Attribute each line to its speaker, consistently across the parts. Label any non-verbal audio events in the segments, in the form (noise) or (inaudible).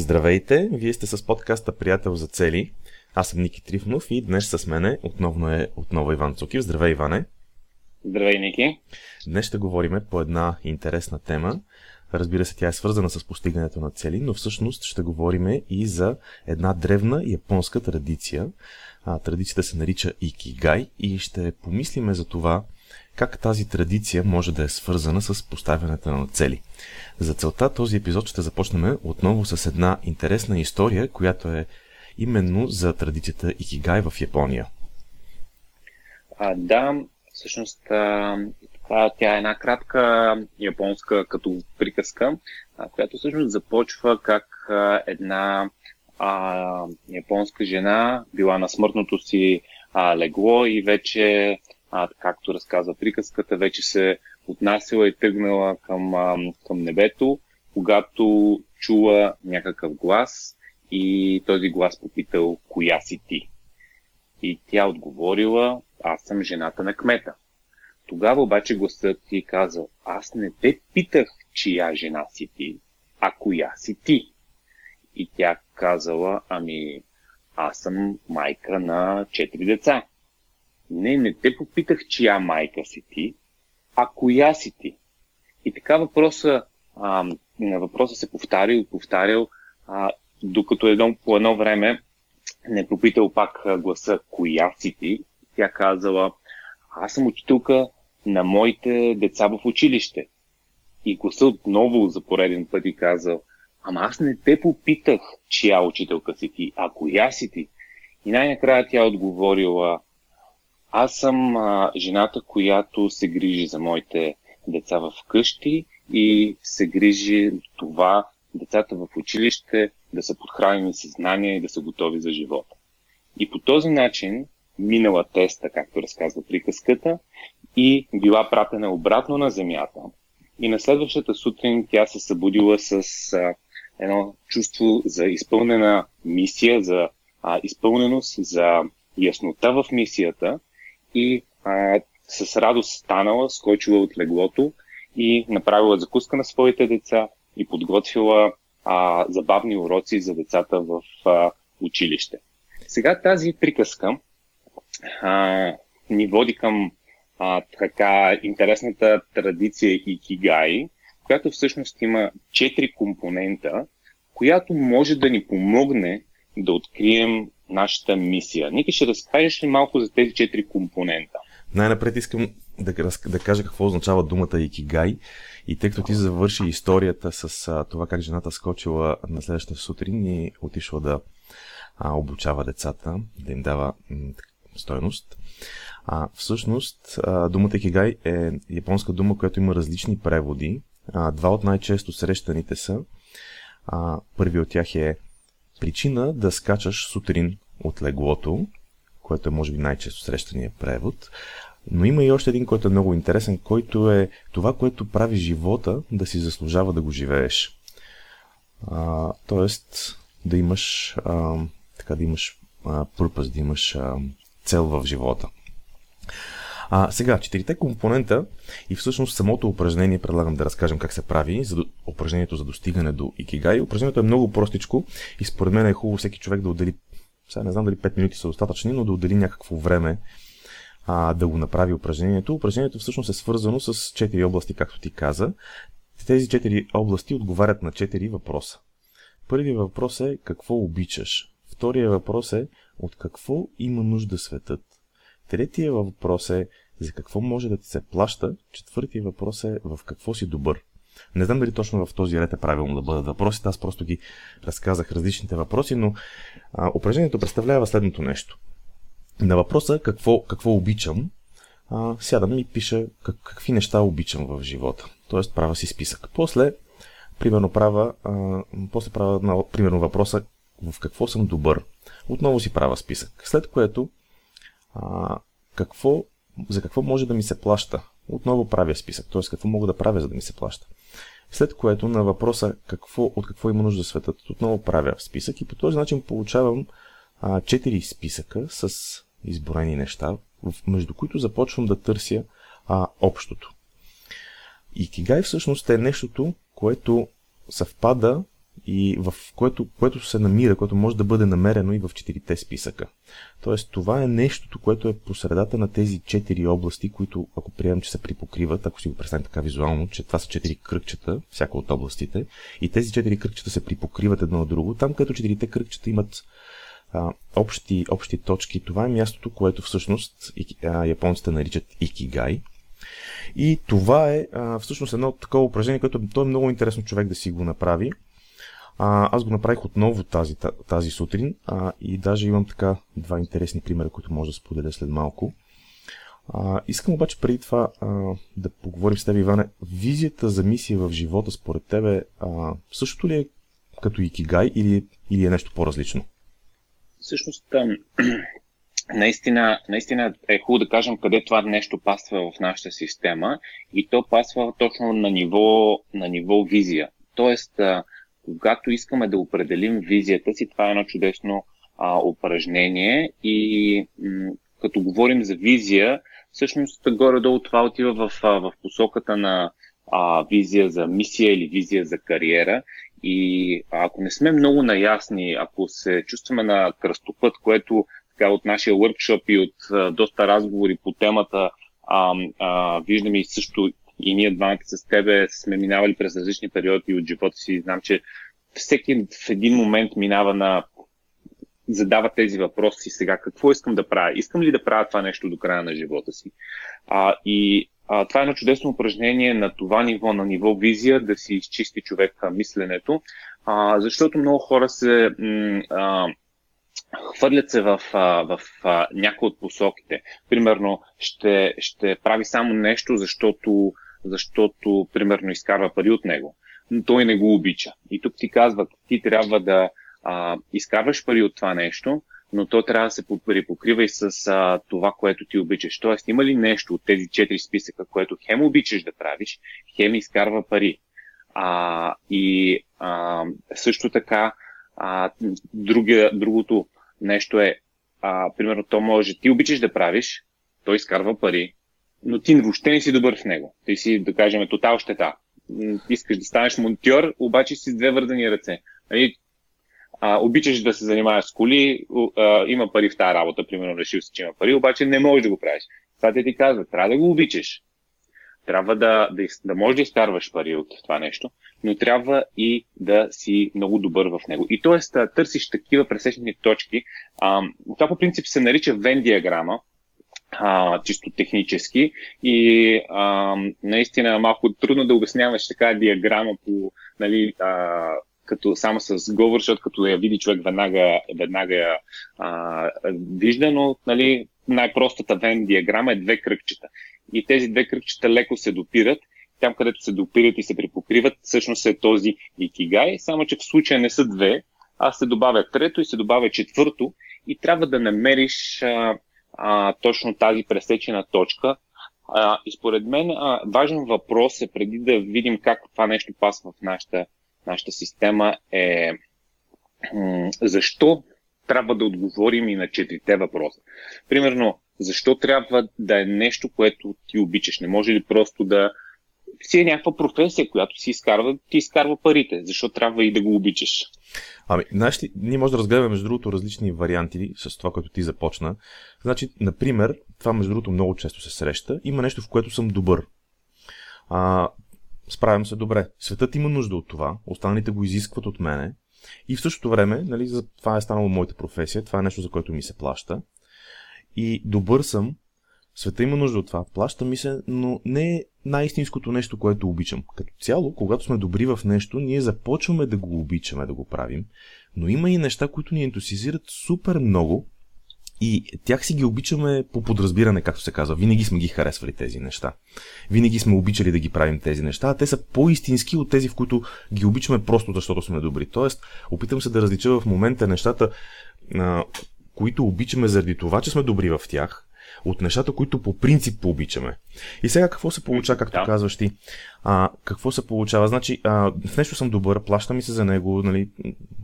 Speaker 1: Здравейте, вие сте с подкаста Приятел за цели. Аз съм Ники Трифнов и днес с мене отново е отново Иван Цукив. Здравей, Иване!
Speaker 2: Здравей, Ники!
Speaker 1: Днес ще говорим по една интересна тема. Разбира се, тя е свързана с постигането на цели, но всъщност ще говорим и за една древна японска традиция. А, традицията се нарича Икигай и ще помислиме за това как тази традиция може да е свързана с поставянето на цели. За целта този епизод ще започнем отново с една интересна история, която е именно за традицията Икигай в Япония.
Speaker 2: А, да, всъщност а, тя е една кратка японска като приказка, а, която всъщност започва как а, една а, японска жена била на смъртното си а, легло и вече, а, както разказва приказката, вече се отнасяла и тръгнала към, а, към небето, когато чула някакъв глас и този глас попитал, коя си ти? И тя отговорила, аз съм жената на кмета. Тогава обаче гласът ти казал, аз не те питах, чия жена си ти, а коя си ти. И тя казала, ами аз съм майка на четири деца. Не, не те попитах, чия майка си ти, а коя си ти. И така въпроса, а, въпроса се повтарял и повтарял, а, докато едно, по едно време не попитал пак гласа коя си ти, тя казала, аз съм учителка на моите деца в училище. И гласа отново за пореден път и казал, ама аз не те попитах, чия учителка си ти, а коя си ти. И най-накрая тя отговорила, аз съм а, жената, която се грижи за моите деца в къщи и се грижи това децата в училище да са подхранени с знания и да са готови за живота. И по този начин минала теста, както разказва приказката, и била пратена обратно на земята. И на следващата сутрин тя се събудила с а, едно чувство за изпълнена мисия, за а, изпълненост, за яснота в мисията и а, с радост станала, скочила от леглото и направила закуска на своите деца и подготвила а, забавни уроци за децата в а, училище. Сега тази приказка а, ни води към а, така интересната традиция Икигай, която всъщност има четири компонента, която може да ни помогне да открием нашата мисия. Ники, ще разкажеш ли малко за тези четири компонента?
Speaker 1: Най-напред искам да, да кажа какво означава думата Икигай. И тъй като ти завърши историята с а, това как жената скочила на следващата сутрин и отишла да а, обучава децата, да им дава м- стойност. А, всъщност, а, думата Икигай е японска дума, която има различни преводи. А, два от най-често срещаните са. А, първи от тях е причина да скачаш сутрин от леглото, което е може би най-често срещания превод. Но има и още един, който е много интересен, който е това, което прави живота да си заслужава да го живееш. А, тоест, да имаш, а, така да имаш а, purpose, да имаш а, цел в живота. А, сега, четирите компонента и всъщност самото упражнение предлагам да разкажем как се прави, за упражнението за достигане до Икигай. Упражнението е много простичко и според мен е хубаво всеки човек да отдели, сега не знам дали 5 минути са достатъчни, но да отдели някакво време а, да го направи упражнението. Упражнението всъщност е свързано с 4 области, както ти каза. Тези 4 области отговарят на 4 въпроса. Първият въпрос е какво обичаш. Втория въпрос е от какво има нужда светът. Третия въпрос е за какво може да ти се плаща. Четвъртия въпрос е в какво си добър. Не знам дали точно в този ред е правилно да бъдат въпросите, аз просто ги разказах различните въпроси, но а, упражнението представлява следното нещо. На въпроса какво, какво обичам, а, сядам и пиша как, какви неща обичам в живота. Тоест правя си списък. После, примерно, правя, а, после правя на, примерно въпроса в какво съм добър. Отново си правя списък. След което а, какво, за какво може да ми се плаща. Отново правя списък, т.е. какво мога да правя, за да ми се плаща. След което на въпроса какво, от какво има нужда светът, отново правя списък и по този начин получавам а, 4 списъка с изборени неща, между които започвам да търся а, общото. И кигай всъщност е нещото, което съвпада и в което, което се намира, което може да бъде намерено и в четирите списъка. Тоест, това е нещото, което е по средата на тези четири области, които, ако приемем, че се припокриват, ако си го представим така визуално, че това са четири кръгчета, всяка от областите, и тези четири кръгчета се припокриват едно от друго, там, където четирите кръгчета имат а, общи, общи точки, това е мястото, което всъщност а, японците наричат икигай. И това е а, всъщност едно такова упражнение, което то е много интересно човек да си го направи. А, аз го направих отново тази, тази сутрин а, и даже имам така два интересни примера, които може да споделя след малко. А, искам обаче преди това а, да поговорим с теб, Иване. Визията за мисия в живота според тебе а, същото ли е като икигай или, или е нещо по-различно?
Speaker 2: Всъщност, (clears throat) наистина, наистина е хубаво да кажем къде това нещо пасва в нашата система и то пасва точно на ниво, на ниво визия. Тоест, когато искаме да определим визията си, това е едно чудесно а, упражнение и м- като говорим за визия, всъщност горе-долу това отива в, в посоката на а, визия за мисия или визия за кариера. И ако не сме много наясни, ако се чувстваме на кръстопът, което така, от нашия въркшоп и от а, доста разговори по темата, а, а, виждаме и също и ние двамата с тебе сме минавали през различни периоди от живота си знам, че всеки в един момент минава на задава тези въпроси сега. Какво искам да правя? Искам ли да правя това нещо до края на живота си? А, и а, това е едно чудесно упражнение на това ниво, на ниво визия, да си изчисти човек мисленето, а, защото много хора се м, а, хвърлят се в, в, в някои от посоките. Примерно, ще, ще прави само нещо, защото, защото, примерно, изкарва пари от него. Но той не го обича. И тук ти казват, ти трябва да а, изкарваш пари от това нещо, но то трябва да се припокрива и с а, това, което ти обичаш. Тоест, има ли нещо от тези четири списъка, което хем обичаш да правиш, хем изкарва пари. А, и а, също така, а, другия, другото нещо е, а, примерно, то може, ти обичаш да правиш, той изкарва пари, но ти въобще не си добър в него. Ти си, да кажем, тотал щета. Искаш да станеш монтьор, обаче си с две вързани ръце. Нали, а, обичаш да се занимаваш с коли, а, има пари в тази работа, примерно решил си, че има пари, обаче не можеш да го правиш. Това те ти казва, трябва да го обичаш. Трябва да, да, да можеш да изкарваш пари от това нещо, но трябва и да си много добър в него. И т.е. търсиш такива пресечни точки. А, това по принцип се нарича Вен диаграма, а, чисто технически. И а, наистина малко трудно да обясняваш така диаграма по, нали, а, като само с говор, защото като я види човек веднага, веднага я а, вижда, но нали, най-простата Вен диаграма е две кръгчета. И тези две кръгчета леко се допират. Там, където се допират и се припокриват, всъщност е този икигай, само че в случая не са две, а се добавя трето и се добавя четвърто и трябва да намериш а, а, точно тази пресечена точка. А, и според мен а, важен въпрос е преди да видим как това нещо пасва в нашата, нашата система е м- защо трябва да отговорим и на четирите въпроса. Примерно, защо трябва да е нещо, което ти обичаш? Не може ли просто да си е някаква професия, която си изкарва, ти изкарва парите. Защо трябва и да го обичаш?
Speaker 1: Ами, знаеш ли, ние може да разгледаме между другото различни варианти с това, което ти започна. Значи, например, това между другото много често се среща. Има нещо, в което съм добър. А, справям се добре. Светът има нужда от това. Останалите го изискват от мене. И в същото време, нали, това е станало моята професия, това е нещо, за което ми се плаща. И добър съм, света има нужда от това, плаща ми се, но не е най-истинското нещо, което обичам. Като цяло, когато сме добри в нещо, ние започваме да го обичаме да го правим, но има и неща, които ни ентусизират супер много и тях си ги обичаме по подразбиране, както се казва. Винаги сме ги харесвали тези неща. Винаги сме обичали да ги правим тези неща, а те са по-истински от тези, в които ги обичаме просто защото сме добри. Тоест, опитам се да различа в момента нещата, които обичаме заради това, че сме добри в тях, от нещата, които по принцип обичаме. И сега какво се получава, както да. казваш ти? А, какво се получава? Значи, а, в нещо съм добър, плаща ми се за него, нали,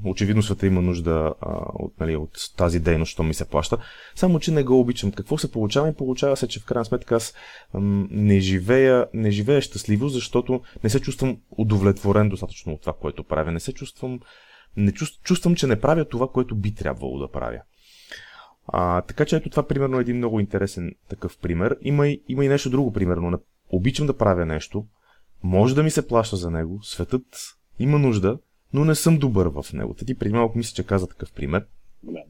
Speaker 1: очевидно света има нужда а, от, нали, от тази дейност, що ми се плаща. Само, че не го обичам. Какво се получава? И получава се, че в крайна сметка аз ам, не, живея, не живея щастливо, защото не се чувствам удовлетворен достатъчно от това, което правя. Не се чувствам, не чувствам, чувствам че не правя това, което би трябвало да правя. А, така че ето това примерно е един много интересен такъв пример. Има и, има и нещо друго, примерно. Обичам да правя нещо, може да ми се плаща за него, светът има нужда, но не съм добър в него. Ти преди малко мисля, че каза такъв пример. Да.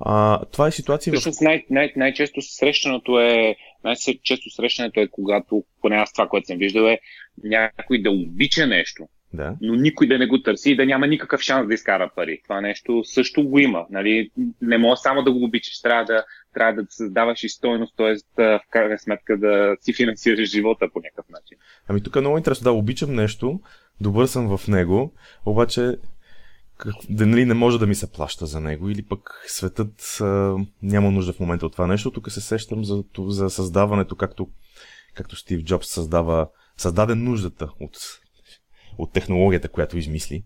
Speaker 1: А, това е ситуация.
Speaker 2: Всъщност в... най- най- най-често срещаното е, най-често срещането е, когато, поне аз това, което съм виждал е, някой да обича нещо, да. но никой да не го търси и да няма никакъв шанс да изкара пари. Това нещо също го има. Нали? Не може само да го обичаш, трябва да, трябва да създаваш и стойност, т.е. в крайна сметка да си финансираш живота по някакъв начин.
Speaker 1: Ами тук е много интересно. Да, обичам нещо, добър съм в него, обаче как, да, нали, не може да ми се плаща за него или пък светът а, няма нужда в момента от това нещо. Тук се сещам за, за създаването, както, както Стив Джобс създава, създаде нуждата от, от технологията, която измисли.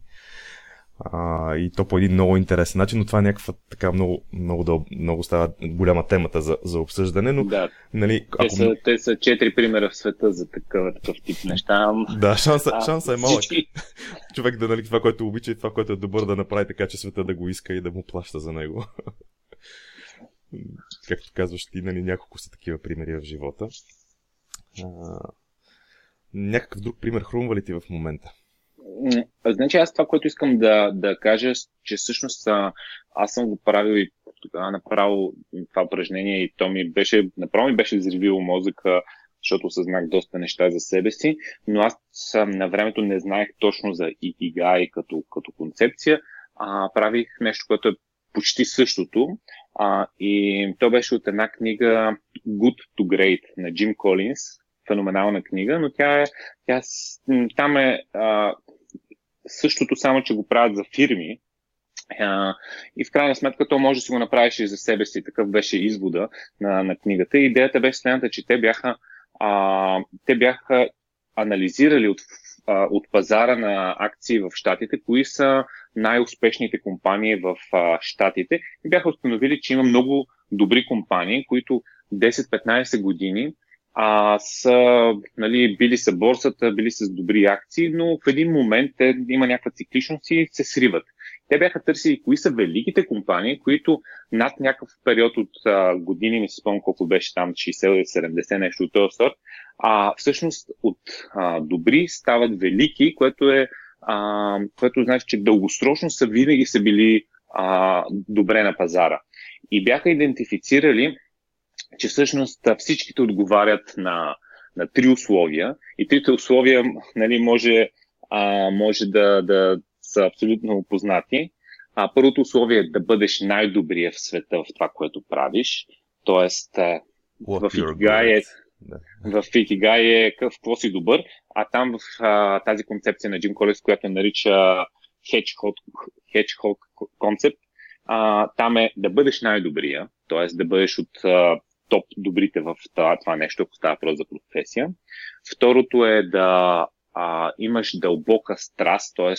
Speaker 1: А, и то по един много интересен начин, но това е някаква така много, много, дъл, много става голяма темата за, за обсъждане. Но,
Speaker 2: да.
Speaker 1: нали,
Speaker 2: ако... те, са, те са четири примера в света за такъв, такъв тип неща.
Speaker 1: Да, шанса, а, шанса е малък. Всички... (laughs) Човек да нали, това, което обича и това, което е добър да направи така, че света да го иска и да му плаща за него. (laughs) Както казваш ти, нали, няколко са такива примери в живота. А, някакъв друг пример хрумва ли ти в момента?
Speaker 2: Значи аз това, което искам да, да кажа, че всъщност аз съм го правил и тогава направил това упражнение и то ми беше, направо ми беше взривило мозъка, защото осъзнах доста неща за себе си, но аз на времето не знаех точно за Ikigai като, като концепция, а правих нещо, което е почти същото. А, и то беше от една книга Good to Great на Джим Колинс, феноменална книга, но тя е, тя, там е същото, само че го правят за фирми. А, и в крайна сметка то може да си го направиш и за себе си. Такъв беше извода на, на книгата. И идеята беше следната, че те бяха, а, те бяха анализирали от, а, от пазара на акции в Штатите, кои са най-успешните компании в а, Штатите и бяха установили, че има много добри компании, които 10-15 години а, са, нали, били са борсата, били с добри акции, но в един момент те има някаква цикличност и се сриват. Те бяха търсили кои са великите компании, които над някакъв период от а, години, не си спомням колко беше там, 60-70 нещо от този сорт, а всъщност от а, добри стават велики, което е а, което значи, че дългосрочно са винаги са били а, добре на пазара. И бяха идентифицирали че всъщност всичките отговарят на, на три условия и трите условия нали, може, а, може да, да са абсолютно опознати. А, първото условие е да бъдеш най-добрия в света в това, което правиш. Тоест, в Икигай е, в Икигай е какво си добър, а там в а, тази концепция на Джим Колес, която нарича Hedgehog, Hedgehog концепт, а, там е да бъдеш най-добрия, т.е. да бъдеш от а, топ добрите в това, това нещо, ако става просто за професия. Второто е да а, имаш дълбока страст, т.е.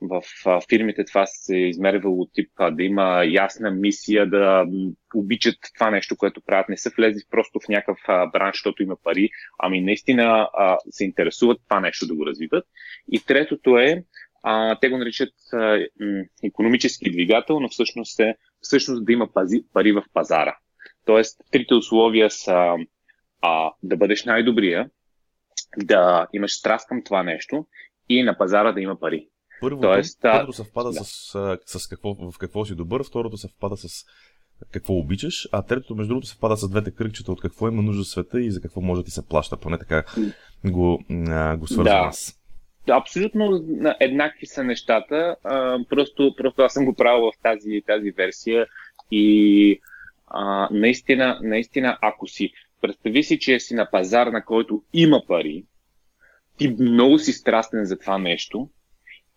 Speaker 2: в а, фирмите това се измерва от тип а, да има ясна мисия, да обичат това нещо, което правят, не са влезли просто в някакъв а, бранш, защото има пари, ами наистина а, се интересуват това нещо да го развиват. И третото е, а, те го наричат а, м, економически двигател, но всъщност е всъщност да има пази, пари в пазара. Тоест, трите условия са а, да бъдеш най-добрия, да имаш страст към това нещо и на пазара да има пари.
Speaker 1: Първото, Тоест, първото съвпада да. с, с какво, в какво си добър, второто съвпада с какво обичаш, а третото, между другото, съвпада с двете кръгчета от какво има нужда света и за какво може да ти се плаща. Поне така го, а, го свързвам да. аз.
Speaker 2: Да, абсолютно еднакви са нещата. А, просто, просто аз съм го правил в тази, тази версия и а, наистина, наистина, ако си представи си, че си на пазар, на който има пари, ти много си страстен за това нещо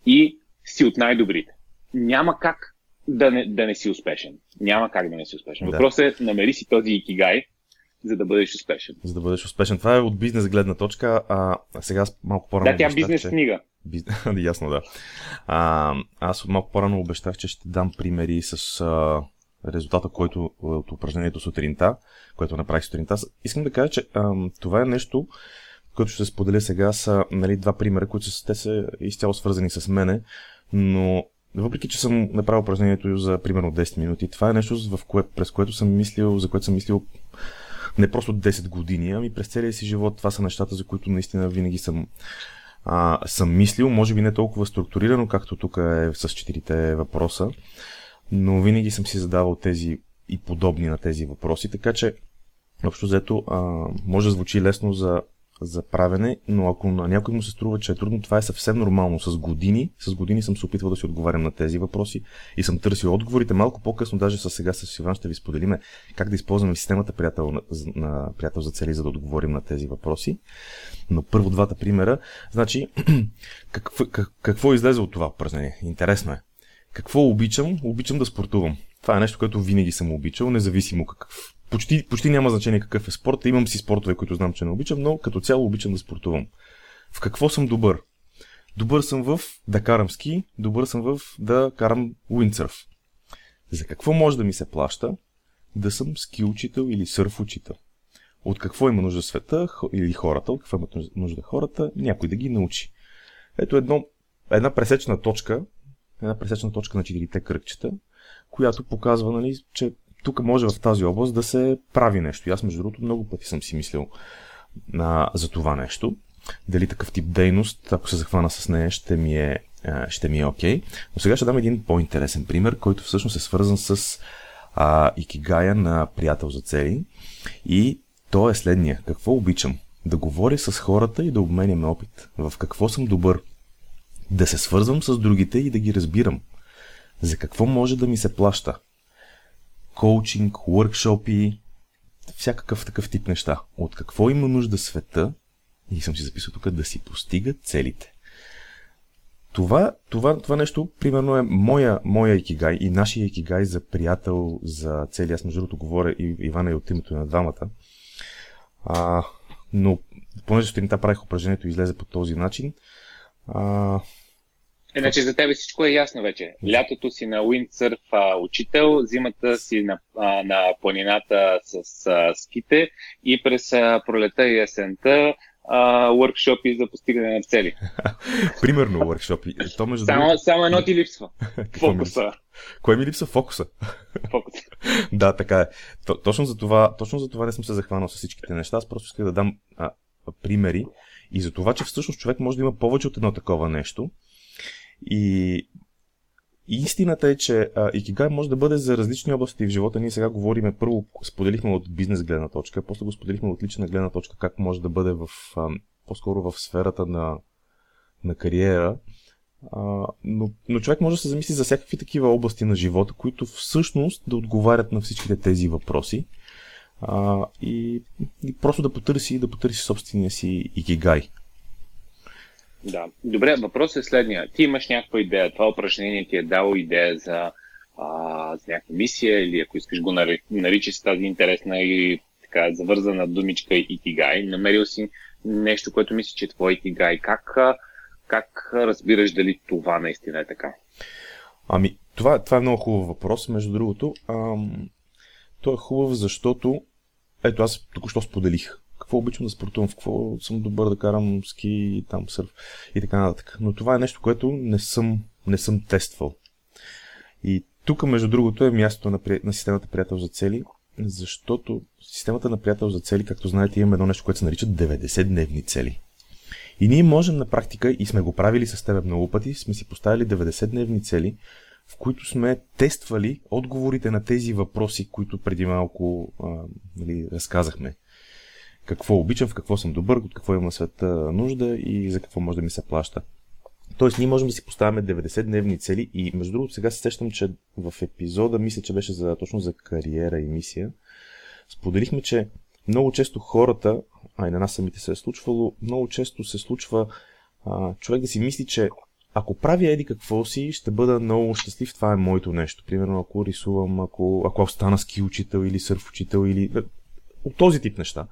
Speaker 2: и си от най-добрите. Няма как да не, да не си успешен. Няма как да не си успешен. Да. Въпросът е, намери си този икигай за да бъдеш успешен.
Speaker 1: За да бъдеш успешен. Това е от бизнес гледна точка, а сега малко по-рано.
Speaker 2: Да, тя е бизнес
Speaker 1: че...
Speaker 2: книга. (laughs)
Speaker 1: Ясно, да. А, аз малко по-рано обещах, че ще дам примери с а, резултата, който от упражнението сутринта, което направих сутринта. Искам да кажа, че а, това е нещо, което ще споделя сега, са нали, два примера, които са, те са изцяло свързани с мене, но въпреки, че съм направил упражнението за примерно 10 минути, това е нещо, в кое, през което съм мислил, за което съм мислил не просто 10 години, ами през целия си живот. Това са нещата, за които наистина винаги съм, а, съм мислил. Може би не толкова структурирано, както тук е с четирите въпроса, но винаги съм си задавал тези и подобни на тези въпроси, така че общо взето а, може да звучи лесно за за правене, но ако на някой му се струва, че е трудно, това е съвсем нормално. С години, с години съм се опитвал да си отговарям на тези въпроси и съм търсил отговорите. Малко по-късно, даже с сега с Иван ще ви споделиме как да използваме системата приятел, на, на приятел за цели, за да отговорим на тези въпроси. Но първо двата примера. Значи, (clears throat) какво, как, какво излезе от това упражнение? Интересно е. Какво обичам? Обичам да спортувам. Това е нещо, което винаги съм обичал, независимо какъв почти, почти няма значение какъв е спорт. Имам си спортове, които знам, че не обичам, но като цяло обичам да спортувам. В какво съм добър? Добър съм в да карам ски, добър съм в да карам уиндсърф. За какво може да ми се плаща? Да съм ски учител или сърф учител. От какво има нужда света или хората, от какво имат нужда хората, някой да ги научи. Ето едно, една пресечна точка, една пресечна точка на четирите кръгчета, която показва, нали, че тук може в тази област да се прави нещо. И аз, между другото, много пъти съм си мислил а, за това нещо. Дали такъв тип дейност, ако се захвана с нея, ще ми е, ще ми е окей. Okay. Но сега ще дам един по-интересен пример, който всъщност е свързан с а, икигая на приятел за цели. И то е следния. Какво обичам? Да говоря с хората и да обменяме опит. В какво съм добър? Да се свързвам с другите и да ги разбирам. За какво може да ми се плаща? коучинг, workshopи, всякакъв такъв тип неща. От какво има нужда света, и съм си записал тук, да си постигат целите. Това, това, това нещо, примерно, е моя, моя икигай и нашия икигай за приятел, за цели. Аз, между другото, говоря и Ивана и от името на двамата. А, но, понеже сутринта правих упражнението и излезе по този начин, а,
Speaker 2: Иначе за тебе всичко е ясно вече. Лятото си на уиндсърф учител, зимата си на, а, на планината с а, ските и през а, пролета и есента workshopи за постигане на цели. (laughs)
Speaker 1: Примерно workshopи. То
Speaker 2: между само, друг... само едно ти (laughs) липсва. Фокуса.
Speaker 1: Кое ми липсва? Фокуса.
Speaker 2: Фокуса. (laughs)
Speaker 1: да, така е. точно, за това, точно за това не съм се захванал с всичките неща. Аз просто исках да дам а, примери и за това, че всъщност човек може да има повече от едно такова нещо и истината е, че а, Икигай може да бъде за различни области в живота. Ние сега говориме, първо споделихме от бизнес гледна точка, после го споделихме от лична гледна точка, как може да бъде в, а, по-скоро в сферата на, на кариера. А, но, но човек може да се замисли за всякакви такива области на живота, които всъщност да отговарят на всичките тези въпроси. А, и, и просто да потърси, да потърси собствения си икигай.
Speaker 2: Да. Добре, въпросът е следния. Ти имаш някаква идея. Това упражнение ти е дало идея за, а, за някаква мисия или ако искаш го наричаш с тази интересна и така завързана думичка Икигай. Намерил си нещо, което мислиш, че е твой Икигай. Как, как разбираш дали това наистина е така?
Speaker 1: Ами, това, това е много хубав въпрос. Между другото, ам, той е хубав, защото ето аз току-що споделих какво обичам да спортувам, в какво съм добър да карам ски, там сърф и така нататък. Но това е нещо, което не съм, не съм тествал. И тук, между другото, е мястото на, на системата приятел за цели, защото системата на приятел за цели, както знаете, имаме едно нещо, което се нарича 90-дневни цели. И ние можем на практика, и сме го правили с теб много пъти, сме си поставили 90-дневни цели, в които сме тествали отговорите на тези въпроси, които преди малко а, нали, разказахме какво обичам, в какво съм добър, от какво има света нужда и за какво може да ми се плаща. Тоест, ние можем да си поставяме 90-дневни цели и между другото сега се сещам, че в епизода, мисля, че беше за, точно за кариера и мисия, споделихме, че много често хората, а и на нас самите се е случвало, много често се случва а, човек да си мисли, че ако правя еди какво си, ще бъда много щастлив, това е моето нещо. Примерно, ако рисувам, ако, ако стана ски учител или сърф учител или от този тип неща.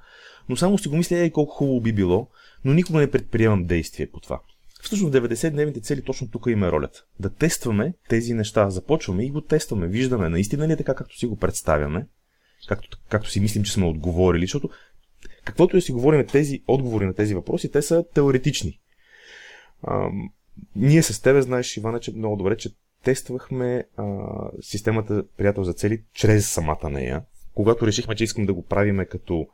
Speaker 1: Но само си го мисля, ей колко хубаво би било, но никога не предприемам действие по това. Всъщност 90-дневните цели точно тук има ролята. Да тестваме тези неща. Започваме и го тестваме. Виждаме наистина ли е така, както си го представяме, както, както си мислим, че сме отговорили, защото каквото и да си говорим тези отговори на тези въпроси, те са теоретични. А, ние с тебе знаеш, Ивана, че много добре, че тествахме а, системата приятел за цели чрез самата нея. Когато решихме, че искам да го правиме като,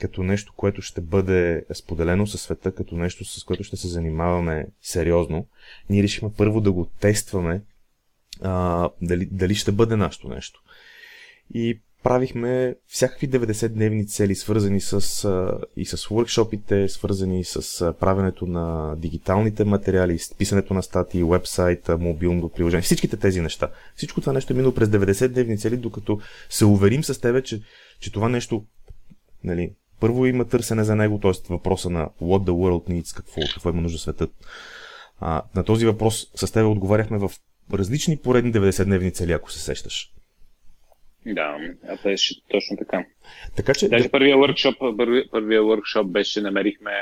Speaker 1: като нещо, което ще бъде споделено със света, като нещо, с което ще се занимаваме сериозно, ние решихме първо да го тестваме а, дали, дали ще бъде нашето нещо. И правихме всякакви 90-дневни цели, свързани с, а, и с workshopите, свързани с а, правенето на дигиталните материали, с писането на статии, вебсайта, мобилното приложение, всичките тези неща. Всичко това нещо е минало през 90-дневни цели, докато се уверим с тебе, че, че това нещо, нали, първо има търсене за него, т.е. въпроса на what the world needs, какво, какво има нужда светът. А, на този въпрос с тебе отговаряхме в различни поредни 90-дневни цели, ако се сещаш.
Speaker 2: Да, беше точно така.
Speaker 1: Така че.
Speaker 2: Даже първия workshop, първия, първия workshop беше, намерихме,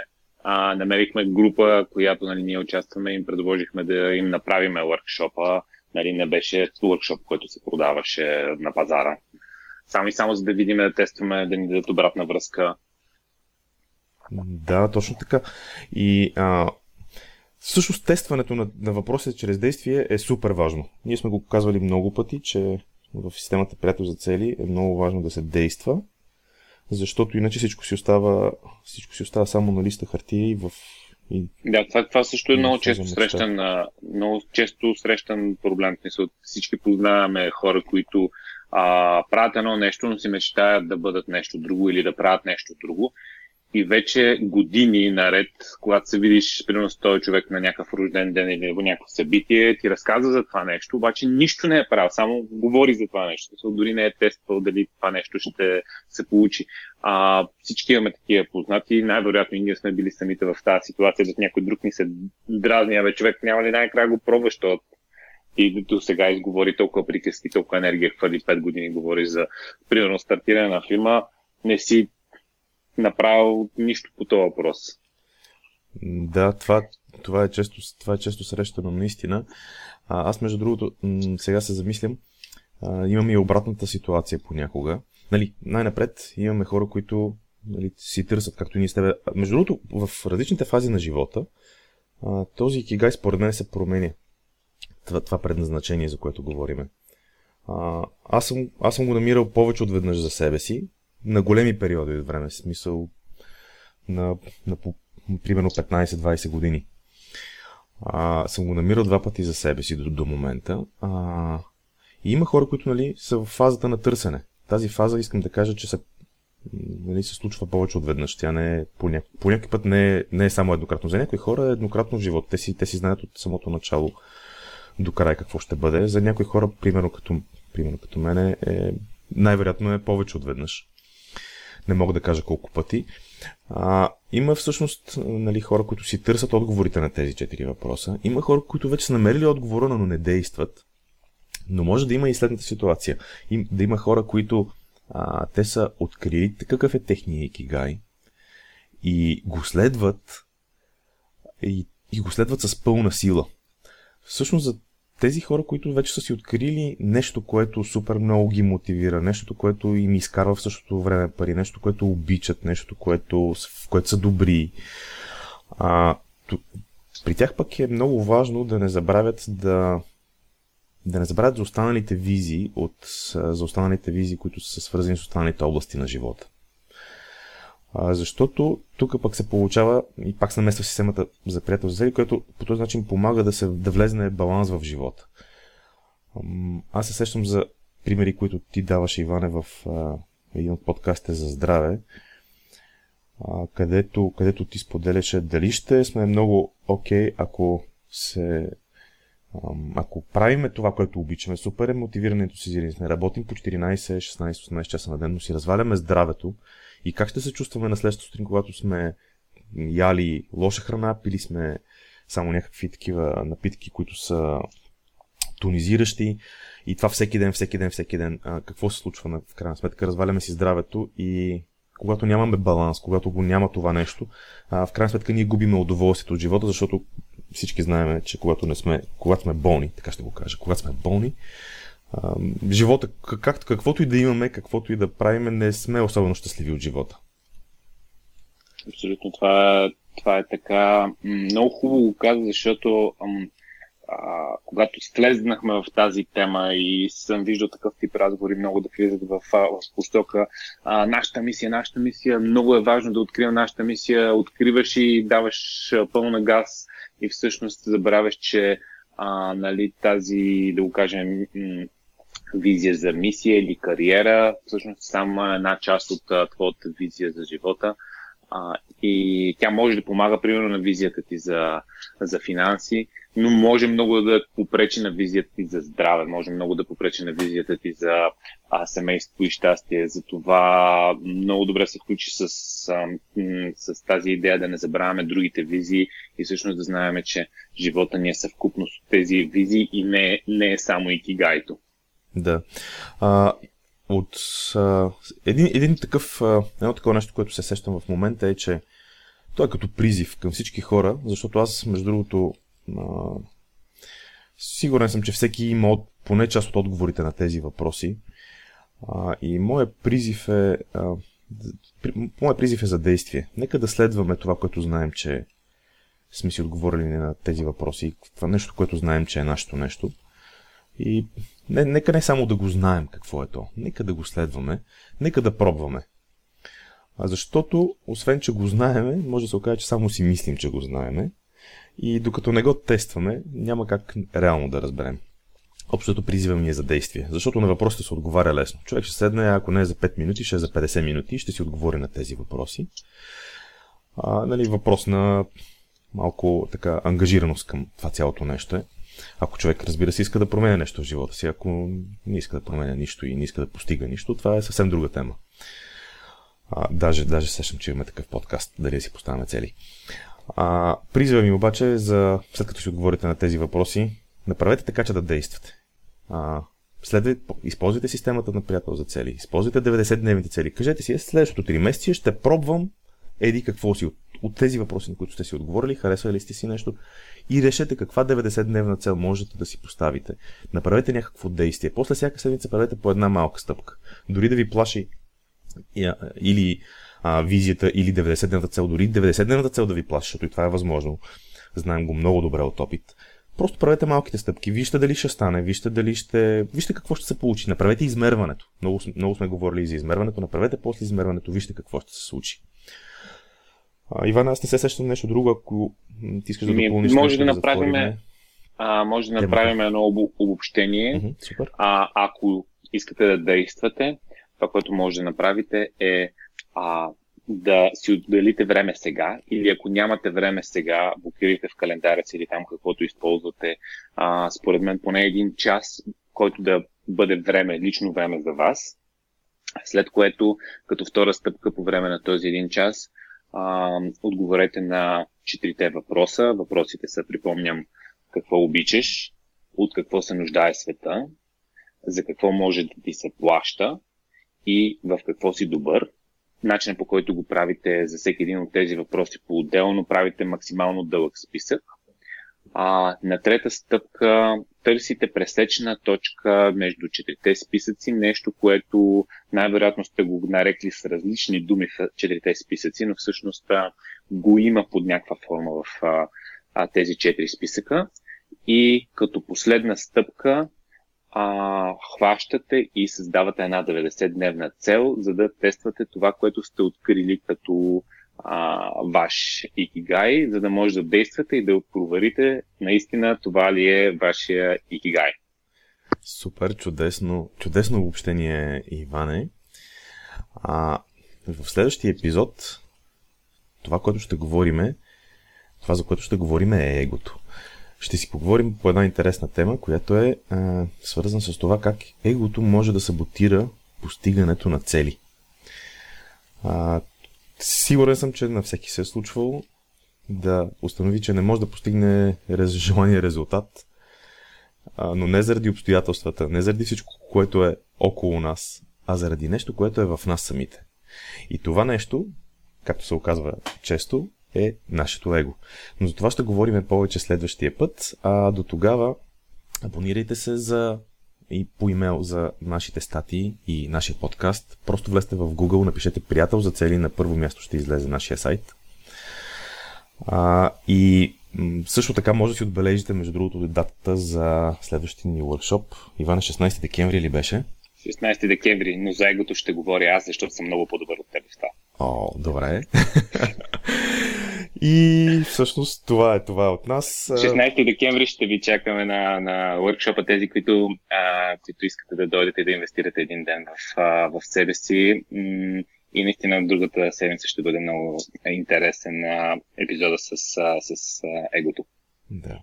Speaker 2: а, намерихме група, която нали, ние участваме и им предложихме да им направиме workshop Нали, не беше workshop, който се продаваше на пазара. Само и само за да видим, да тестваме, да ни дадат обратна връзка.
Speaker 1: Да, точно така. И а, всъщност тестването на, на въпросите чрез действие е супер важно. Ние сме го казвали много пъти, че в системата приятел за цели е много важно да се действа, защото иначе всичко си остава, всичко си остава само на листа хартия и в и...
Speaker 2: Да, това, това също е много често срещан, много често срещан проблем. Всички познаваме хора, които а, правят едно нещо, но си мечтаят да бъдат нещо друго или да правят нещо друго и вече години наред, когато се видиш, примерно с този човек на някакъв рожден ден или някакво събитие, ти разказва за това нещо, обаче нищо не е правил, само говори за това нещо. Дори не е тествал дали това нещо ще се получи. А, всички имаме такива познати, най-вероятно и ние сме били самите в тази ситуация, да някой друг ни се дразни, а човек няма ли най-края го пробваш, и до сега изговори толкова приказки, толкова енергия хвърли 5 години, говори за, примерно, стартиране на фирма, не си направил нищо по този въпрос.
Speaker 1: Да, това, това, е, често, това е често срещано наистина. А, аз, между другото, сега се замислям, а, имам и обратната ситуация понякога. Нали, най-напред имаме хора, които нали, си търсят, както и ние с тебе. Между другото, в различните фази на живота, а, този кигай според мен се променя. Това, това предназначение, за което говориме. А, аз, съм, аз съм го намирал повече от веднъж за себе си, на големи периоди от време, в смисъл на, на по, примерно 15-20 години. А, съм го намирал два пъти за себе си до, до момента. А, и има хора, които нали, са в фазата на търсене. Тази фаза искам да кажа, че се, нали, се случва повече от веднъж. Тя не е, по някакъв път не е, не е само еднократно. За някои хора е еднократно в живота. Те си, те си знаят от самото начало до край какво ще бъде. За някои хора, примерно като, примерно като мене, е, най-вероятно е повече от веднъж не мога да кажа колко пъти. А, има всъщност нали, хора, които си търсят отговорите на тези четири въпроса. Има хора, които вече са намерили отговора, но не действат. Но може да има и следната ситуация. И, да има хора, които а, те са открили какъв е техния икигай и го следват и, и го следват с пълна сила. Всъщност за тези хора, които вече са си открили нещо, което супер много ги мотивира, нещо, което им изкарва в същото време пари, нещо, което обичат, нещо, което, в което са добри. А, при тях пък е много важно да не забравят да да не забравят за останалите визии от, за останалите визии, които са свързани с останалите области на живота. А, защото тук пък се получава и пак се намества системата за приятел за цели, което по този начин помага да, се, да влезне баланс в живота. Аз се сещам за примери, които ти даваш, Иване, в а, един от подкастите за здраве, а, където, където ти споделяше дали ще сме много окей, okay, ако се ако правиме това, което обичаме, супер е мотивирани, ентусизирани сме, работим по 14, 16, 18 часа на ден, но си разваляме здравето, и как ще се чувстваме на следващото сутрин, когато сме яли лоша храна, пили сме само някакви такива напитки, които са тонизиращи и това всеки ден, всеки ден, всеки ден. А, какво се случва на, в крайна сметка? Разваляме си здравето и когато нямаме баланс, когато го няма това нещо, а, в крайна сметка ние губиме удоволствието от живота, защото всички знаем, че когато, не сме, когато сме болни, така ще го кажа, когато сме болни, живота, как, каквото и да имаме, каквото и да правиме, не сме особено щастливи от живота.
Speaker 2: Абсолютно, това, това е така. Много хубаво го каза, защото а, когато слезнахме в тази тема и съм виждал такъв тип разговори много да влизат в, в посока а, нашата мисия, нашата мисия, много е важно да открием нашата мисия, откриваш и даваш пълна газ и всъщност забравяш, че а, нали, тази, да го кажем, визия за мисия или кариера, всъщност само една част от твоята визия за живота. А, и тя може да помага, примерно, на визията ти за, за финанси, но може много да попречи на визията ти за здраве, може много да попречи на визията ти за а, семейство и щастие. Затова много добре се включи с, а, с тази идея да не забравяме другите визии и всъщност да знаем, че живота ни е съвкупност от тези визии и не, не е само икигайто.
Speaker 1: Да. А, от а, един, един такъв, а, едно такова нещо, което се сещам в момента е, че той е като призив към всички хора, защото аз, между другото, а, сигурен съм, че всеки има от, поне част от отговорите на тези въпроси. А, и моят призив е. А, моят призив е за действие. Нека да следваме това, което знаем, че сме си отговорили на тези въпроси. Това нещо, което знаем, че е нашето нещо. И не, нека не само да го знаем какво е то, нека да го следваме, нека да пробваме. А защото, освен че го знаеме, може да се окаже, че само си мислим, че го знаеме. И докато не го тестваме, няма как реално да разберем. Общото призива ми е за действие, защото на въпросите се отговаря лесно. Човек ще седне, ако не е за 5 минути, ще е за 50 минути ще си отговори на тези въпроси. А, нали, въпрос на малко така ангажираност към това цялото нещо е. Ако човек, разбира се, иска да променя нещо в живота си, ако не иска да променя нищо и не иска да постига нищо, това е съвсем друга тема. А, даже, даже сещам, че имаме такъв подкаст, дали да си поставяме цели. А, призива ми обаче за, след като си отговорите на тези въпроси, направете така, че да действате. А, следвайте, използвайте системата на приятел за цели. Използвайте 90-дневните цели. Кажете си, е, следващото 3 месеца ще пробвам еди какво си от, от тези въпроси, на които сте си отговорили, харесва ли сте си нещо и решете каква 90-дневна цел можете да си поставите. Направете някакво действие. После всяка седмица правете по една малка стъпка. Дори да ви плаши или а, визията, или 90-дневната цел, дори 90-дневната цел да ви плаши, защото и това е възможно. Знаем го много добре от опит. Просто правете малките стъпки, вижте дали ще стане, вижте дали ще... Вижте какво ще се получи. Направете измерването. Много, много сме говорили за измерването. Направете после измерването, вижте какво ще се случи. А, Иван, аз не се сещам нещо друго, ако ти искаш да допълниш
Speaker 2: Може да направим, а, може да направим едно обобщение.
Speaker 1: Mm-hmm, супер.
Speaker 2: А, ако искате да действате, това, което може да направите е а, да си отделите време сега или ако нямате време сега, блокирайте в календара си или там каквото използвате. А, според мен поне един час, който да бъде време, лично време за вас. След което, като втора стъпка по време на този един час, а, отговорете на четирите въпроса. Въпросите са, припомням, какво обичаш, от какво се нуждае света, за какво може да ти се плаща и в какво си добър. Начинът по който го правите за всеки един от тези въпроси по-отделно, правите максимално дълъг списък. А, на трета стъпка търсите пресечна точка между четирите списъци, нещо, което най-вероятно сте го нарекли с различни думи в четирите списъци, но всъщност а, го има под някаква форма в а, а, тези четири списъка. И като последна стъпка а, хващате и създавате една 90-дневна цел, за да тествате това, което сте открили като а, ваш икигай, за да може да действате и да проверите наистина това ли е вашия икигай.
Speaker 1: Супер, чудесно, чудесно обобщение, Иване. А, в следващия епизод това, което ще говориме, това, за което ще говорим е егото. Ще си поговорим по една интересна тема, която е а, свързана с това как егото може да саботира постигането на цели. А, Сигурен съм, че на всеки се е случвало да установи, че не може да постигне желания резултат, но не заради обстоятелствата, не заради всичко, което е около нас, а заради нещо, което е в нас самите. И това нещо, както се оказва често, е нашето его. Но за това ще говорим повече следващия път, а до тогава абонирайте се за и по имейл за нашите статии и нашия подкаст. Просто влезте в Google, напишете приятел за цели, на първо място ще излезе нашия сайт. А, и също така може да си отбележите, между другото, датата за следващия ни workshop. Ивана, 16 декември ли беше?
Speaker 2: 16 декември, но за егото ще говоря аз, защото съм много по-добър от теб в това.
Speaker 1: О, добре. (laughs) И всъщност това е това от нас.
Speaker 2: 16 декември ще ви чакаме на, на workshop тези, които, а, които искате да дойдете и да инвестирате един ден в, а, в себе си. И наистина другата седмица ще бъде много интересен а, епизода с, а, с а, егото.
Speaker 1: Да.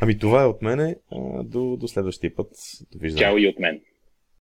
Speaker 1: Ами това е от мене. А, до, до следващия път. Довиждане.
Speaker 2: Чао и от мен.